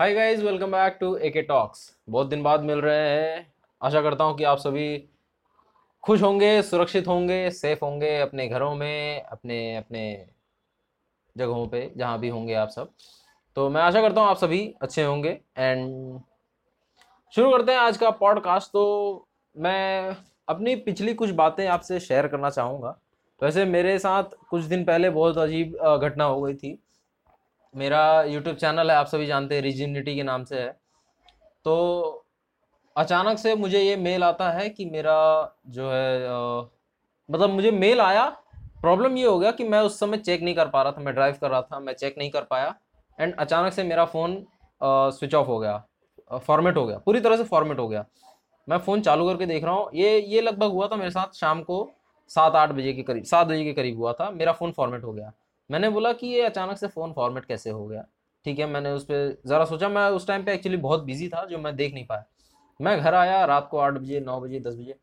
Hi guys welcome back to A K talks बहुत दिन बाद मिल रहे हैं। आशा करता हूँ कि आप सभी खुश होंगे, सुरक्षित होंगे सेफ़ होंगे अपने घरों में, अपने अपने जगहों पे, जहाँ भी होंगे आप सब। तो मैं आशा करता हूँ आप सभी अच्छे होंगे। एंड शुरू करते हैं आज का पॉडकास्ट तो मैं अपनी पिछली कुछ बातें आपसे शेयर करना चाहूँगा। वैसे मेरे साथ कुछ दिन पहले बहुत अजीब घटना हो गई थी। मेरा यूट्यूब चैनल है आप सभी जानते हैं रिजिनिटी के नाम से है। तो अचानक से मुझे ये मेल आता है कि मेरा जो है अ, मतलब मुझे मेल आया। प्रॉब्लम ये हो गया कि मैं उस समय चेक नहीं कर पा रहा था मैं ड्राइव कर रहा था मैं चेक नहीं कर पाया। एंड अचानक से मेरा फ़ोन स्विच ऑफ़ हो गया फॉर्मेट हो गया पूरी तरह से फॉर्मेट हो गया। मैं फ़ोन चालू करके देख रहा हूँ ये ये लगभग हुआ था मेरे साथ शाम को सात आठ बजे के करीब सात बजे के करीब हुआ था मेरा फ़ोन फॉर्मेट हो गया। मैंने बोला कि ये अचानक से फ़ोन फॉर्मेट कैसे हो गया? ठीक है, मैंने उस पर ज़रा सोचा, मैं उस टाइम पे एक्चुअली बहुत बिज़ी था जो मैं देख नहीं पाया। मैं घर आया रात को आठ बजे, नौ बजे, दस बजे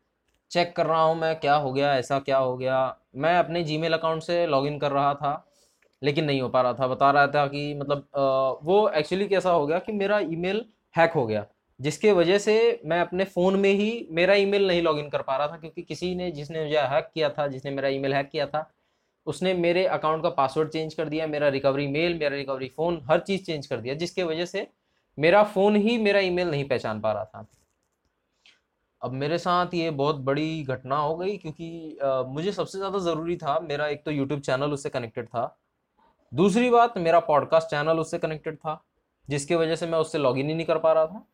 चेक कर रहा हूँ मैं, क्या हो गया, ऐसा क्या हो गया। मैं अपने जीमेल अकाउंट से लॉगिन कर रहा था, लेकिन नहीं हो पा रहा था। बता रहा था कि मतलब वो एक्चुअली कैसा हो गया कि मेरा ईमेल हैक हो गया, जिसके वजह से मैं अपने फ़ोन में ही मेरा ईमेल नहीं लॉगिन कर पा रहा था, क्योंकि किसी ने, जिसने मुझे हैक किया था, जिसने मेरा ईमेल हैक किया था उसने मेरे अकाउंट का पासवर्ड चेंज कर दिया मेरा रिकवरी मेल मेरा रिकवरी फ़ोन हर चीज़ चेंज कर दिया जिसके वजह से मेरा फ़ोन ही मेरा ईमेल नहीं पहचान पा रहा था। अब मेरे साथ ये बहुत बड़ी घटना हो गई क्योंकि अ, मुझे सबसे ज़्यादा ज़रूरी था मेरा एक तो यूट्यूब चैनल उससे कनेक्टेड था। दूसरी बात मेरा पॉडकास्ट चैनल उससे कनेक्टेड था जिसकी वजह से मैं उससे लॉगिन ही नहीं कर पा रहा था।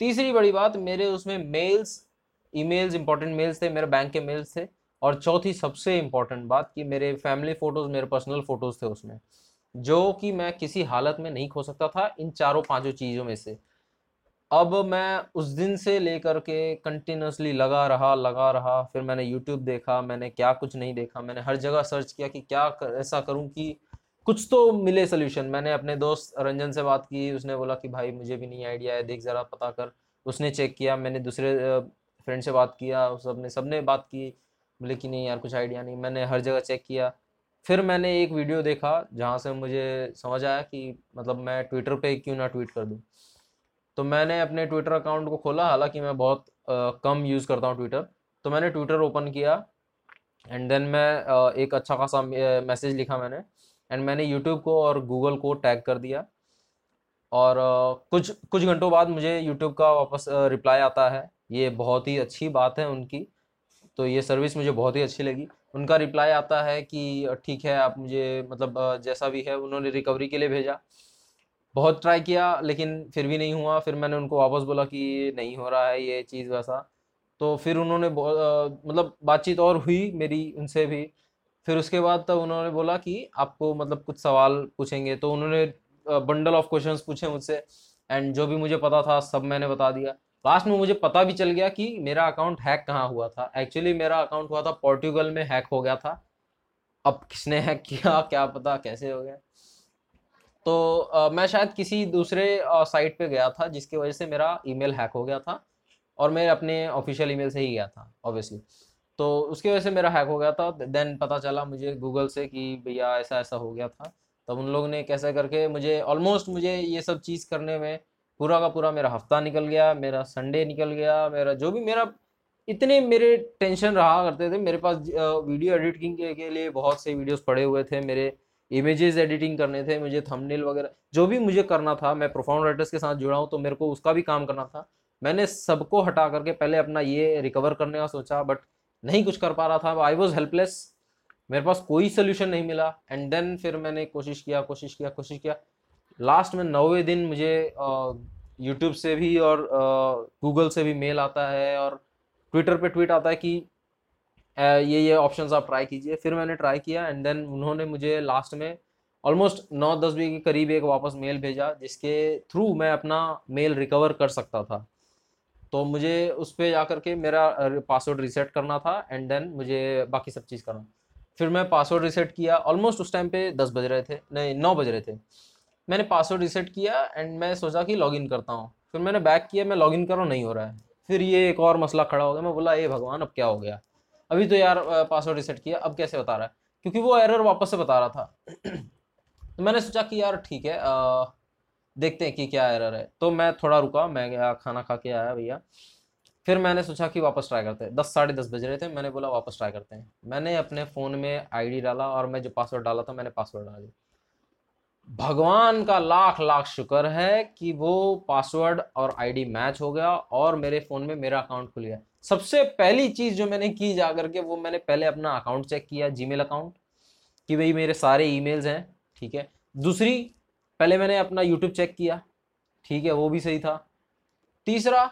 तीसरी बड़ी बात मेरे उसमें मेल्स ईमेल्स इंपॉर्टेंट मेल्स थे मेरे बैंक के मेल्स थे। और चौथी सबसे इम्पोर्टेंट बात कि मेरे फैमिली फ़ोटोज़ मेरे पर्सनल फ़ोटोज़ थे उसमें जो कि मैं किसी हालत में नहीं खो सकता था इन चारों पाँचों चीज़ों में से। अब मैं उस दिन से लेकर के कंटिन्यूसली लगा रहा लगा रहा फिर मैंने यूट्यूब देखा मैंने क्या कुछ नहीं देखा मैंने हर जगह सर्च किया कि क्या कर, ऐसा करूँ कि कुछ तो मिले सोल्यूशन मैंने अपने दोस्त रंजन से बात की उसने बोला कि भाई मुझे भी नहीं आइडिया है देख ज़रा पता कर। उसने चेक किया मैंने दूसरे फ्रेंड से बात किया सबने सबने बात की बोले कि नहीं यार कुछ आइडिया नहीं। मैंने हर जगह चेक किया। फिर मैंने एक वीडियो देखा जहाँ से मुझे समझ आया कि मतलब मैं ट्विटर पे क्यों ना ट्वीट कर दूँ। तो मैंने अपने ट्विटर अकाउंट को खोला। हालाँकि मैं बहुत अ, कम यूज़ करता हूँ ट्विटर तो मैंने ट्विटर ओपन किया। एंड देन मैं अ, एक अच्छा खासा मैसेज लिखा मैंने। एंड मैंने यूट्यूब को और गूगल को टैग कर दिया। और अ, कुछ कुछ घंटों बाद मुझे यूट्यूब का वापस रिप्लाई आता है। ये बहुत ही अच्छी बात है उनकी। तो ये सर्विस मुझे बहुत ही अच्छी लगी। उनका रिप्लाई आता है कि ठीक है, आप मुझे मतलब जैसा भी है, उन्होंने रिकवरी के लिए भेजा। बहुत ट्राई किया, लेकिन फिर भी नहीं हुआ। फिर मैंने उनको वापस बोला कि, नहीं हो रहा है ये चीज़ वैसा। तो फिर उन्होंने मतलब बातचीत और हुई मेरी उनसे भी। फिर उसके बाद तब उन्होंने बोला कि, आपको मतलब कुछ सवाल पूछेंगे। तो उन्होंने बंडल ऑफ़ क्वेश्चंस पूछे मुझसे। एंड जो भी मुझे पता था, सब मैंने बता दिया। लास्ट में मुझे पता भी चल गया कि मेरा अकाउंट हैक कहाँ हुआ था। एक्चुअली मेरा अकाउंट हुआ था पोर्टुगल में हैक हो गया था। अब किसने हैक किया क्या पता कैसे हो गया। तो अ, मैं शायद किसी दूसरे साइट पे गया था जिसकी वजह से मेरा ईमेल हैक हो गया था और मैं अपने ऑफिशियल ईमेल से ही गया था ऑब्वियसली तो उसकी वजह से मेरा हैक हो गया था। देन पता चला मुझे गूगल से कि भैया ऐसा ऐसा हो गया था। तब उन लोगों ने कैसे करके मुझे ऑलमोस्ट मुझे ये सब चीज़ करने में पूरा का पूरा मेरा हफ़्ता निकल गया मेरा संडे निकल गया मेरा जो भी मेरा इतने मेरे टेंशन रहा करते थे। मेरे पास वीडियो एडिटिंग के, के लिए बहुत से वीडियोस पड़े हुए थे मेरे इमेजेस एडिटिंग करने थे मुझे थंबनेल वगैरह जो भी मुझे करना था मैं प्रोफाउंड राइटर्स के साथ जुड़ा हूँ तो मेरे को उसका भी काम करना था। मैंने सबको हटा करके पहले अपना ये रिकवर करने का सोचा बट नहीं कुछ कर पा रहा था। आई वॉज़ हेल्पलेस मेरे पास कोई सोल्यूशन नहीं मिला। एंड देन फिर मैंने कोशिश किया कोशिश किया कोशिश किया। लास्ट में नौवे दिन मुझे यूट्यूब से भी और गूगल से भी मेल आता है और ट्विटर पे ट्वीट आता है कि ये ये ऑप्शंस आप ट्राई कीजिए। फिर मैंने ट्राई किया एंड देन उन्होंने मुझे लास्ट में ऑलमोस्ट नौ दस बजे के करीब एक वापस मेल भेजा, जिसके थ्रू मैं अपना मेल रिकवर कर सकता था। तो मुझे उस पर जा करके मेरा पासवर्ड रिसेट करना था एंड देन मुझे बाकी सब चीज़ करना। फिर मैं पासवर्ड रिसेट किया। ऑलमोस्ट उस टाइम पे दस बज रहे थे, नहीं, नौ बज रहे थे। मैंने पासवर्ड रिसेट किया एंड मैं सोचा कि लॉगिन करता हूँ। फिर मैंने बैक किया मैं लॉगिन कर रहा हूँ नहीं हो रहा है। फिर ये एक और मसला खड़ा हो गया। मैं बोला ए भगवान अब क्या हो गया? अभी तो यार पासवर्ड रिसेट किया अब कैसे बता रहा है? क्योंकि वो एरर वापस से बता रहा था। तो मैंने सोचा कि यार ठीक है अ, देखते हैं कि क्या एरर है। तो मैं थोड़ा रुका मैं गया खाना खा के आया भैया। फिर मैंने सोचा कि वापस ट्राई करते हैं। दस साढ़े दस बज रहे थे मैंने बोला वापस ट्राई करते हैं। मैंने अपने फ़ोन में आईडी डाला और मैं जो पासवर्ड डाला था मैंने पासवर्ड डाल। भगवान का लाख लाख शुक्र है कि वो पासवर्ड और आईडी मैच हो गया और मेरे फ़ोन में मेरा अकाउंट खुल गया। सबसे पहली चीज़ जो मैंने की जा करके वो मैंने पहले अपना अकाउंट चेक किया जीमेल अकाउंट कि भाई मेरे सारे ईमेल्स हैं, ठीक है। दूसरी, पहले मैंने अपना यूट्यूब चेक किया, ठीक है, वो भी सही था। तीसरा,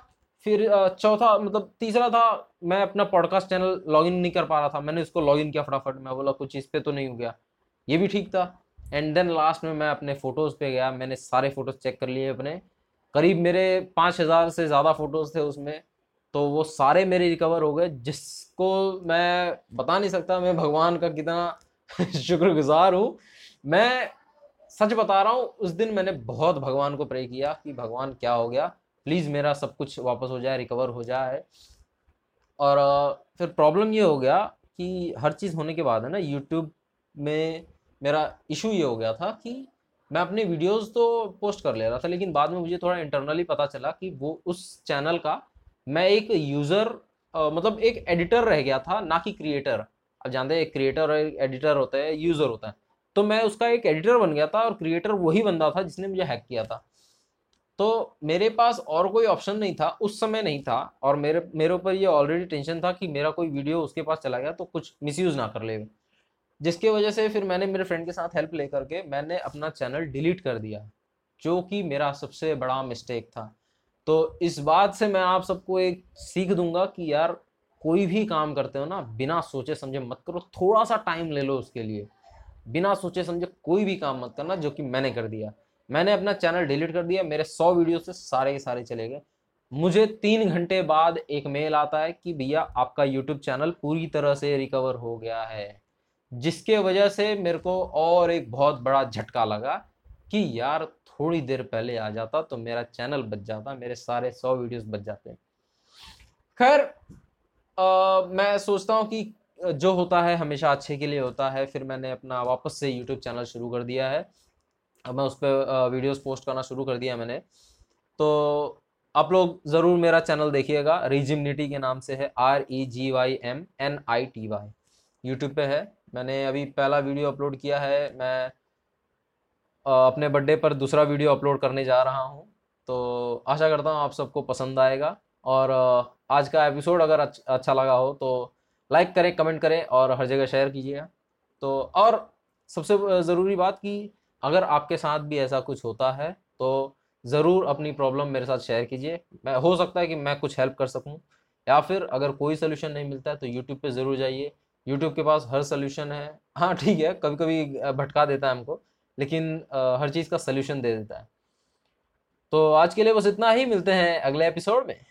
फिर चौथा मतलब तीसरा था, मैं अपना पॉडकास्ट चैनल लॉगिन नहीं कर पा रहा था, मैंने उसको लॉगिन किया फटाफट, मैं बोला कुछ इस पर तो नहीं हो गया। ये भी ठीक था। एंड देन लास्ट में मैं अपने फ़ोटोज़ पे गया, मैंने सारे फ़ोटोज़ चेक कर लिए अपने। करीब मेरे पाँच हज़ार से ज़्यादा फ़ोटोज़ थे उसमें तो वो सारे मेरे रिकवर हो गए, जिसको मैं बता नहीं सकता, मैं भगवान का कितना शुक्रगुजार हूँ। मैं सच बता रहा हूँ, उस दिन मैंने बहुत भगवान को प्रे किया कि भगवान क्या हो गया प्लीज़ मेरा सब कुछ वापस हो जाए रिकवर हो जाए। और, फिर प्रॉब्लम ये हो गया कि हर चीज़ होने के बाद है ना यूट्यूब में मेरा इशू ये हो गया था कि मैं अपने वीडियोस तो पोस्ट कर ले रहा था, लेकिन बाद में मुझे थोड़ा इंटरनली पता चला कि वो उस चैनल का मैं एक यूज़र मतलब एक एडिटर रह गया था, ना कि क्रिएटर अब जानते हैं, एक क्रिएटर और एडिटर होता है यूज़र होता है। तो मैं उसका एक एडिटर बन गया था और क्रिएटर वही बंदा था जिसने मुझे हैक किया था। तो मेरे पास और कोई ऑप्शन नहीं था, उस समय नहीं था, और मेरे मेरे ऊपर ये ऑलरेडी टेंशन था कि मेरा कोई वीडियो उसके पास चला गया तो कुछ मिसयूज़ ना कर ले। जिसकी वजह से फिर मैंने मेरे फ्रेंड के साथ हेल्प लेकर के मैंने अपना चैनल डिलीट कर दिया, जो कि मेरा सबसे बड़ा मिस्टेक था। तो इस बात से मैं आप सबको एक सीख दूँगा कि यार, कोई भी काम करते हो ना, बिना सोचे समझे मत करो थोड़ा सा टाइम ले लो उसके लिए। बिना सोचे समझे कोई भी काम मत करना, जो कि मैंने कर दिया। मैंने अपना चैनल डिलीट कर दिया, मेरे सौ वीडियो से सारे के सारे चले गए। मुझे तीन घंटे बाद एक मेल आता है कि भैया, आपका यूट्यूब चैनल पूरी तरह से रिकवर हो गया है। जिसके वजह से मेरे को और एक बहुत बड़ा झटका लगा कि यार थोड़ी देर पहले आ जाता तो मेरा चैनल बच जाता, मेरे सारे सौ वीडियोस बच जाते। खैर मैं सोचता हूँ कि जो होता है हमेशा अच्छे के लिए होता है, फिर मैंने अपना वापस से यूट्यूब चैनल शुरू कर दिया है। अब मैं उस पर वीडियोज़ पोस्ट करना शुरू कर दिया मैंने। तो आप लोग ज़रूर मेरा चैनल देखिएगा रिजिमनिटी के नाम से है R E G Y M N I T Y YouTube पे है। मैंने अभी पहला वीडियो अपलोड किया है, मैं अपने बर्थडे पर दूसरा वीडियो अपलोड करने जा रहा हूँ। तो आशा करता हूँ आप सबको पसंद आएगा और आज का एपिसोड अगर अच्छा लगा हो तो लाइक करें, कमेंट करें और हर जगह शेयर कीजिएगा। तो और सबसे ज़रूरी बात कि अगर आपके साथ भी ऐसा कुछ होता है तो ज़रूर अपनी प्रॉब्लम मेरे साथ शेयर कीजिए। मैं, हो सकता है कि मैं कुछ हेल्प कर सकूँ या फिर अगर कोई सोल्यूशन नहीं मिलता है तो यूट्यूब पे ज़रूर जाइए। यूट्यूब के पास हर सोल्यूशन है। हाँ ठीक है कभी कभी भटका देता है हमको, लेकिन हर चीज़ का सोल्यूशन दे देता है। तो आज के लिए बस इतना ही, मिलते हैं अगले एपिसोड में।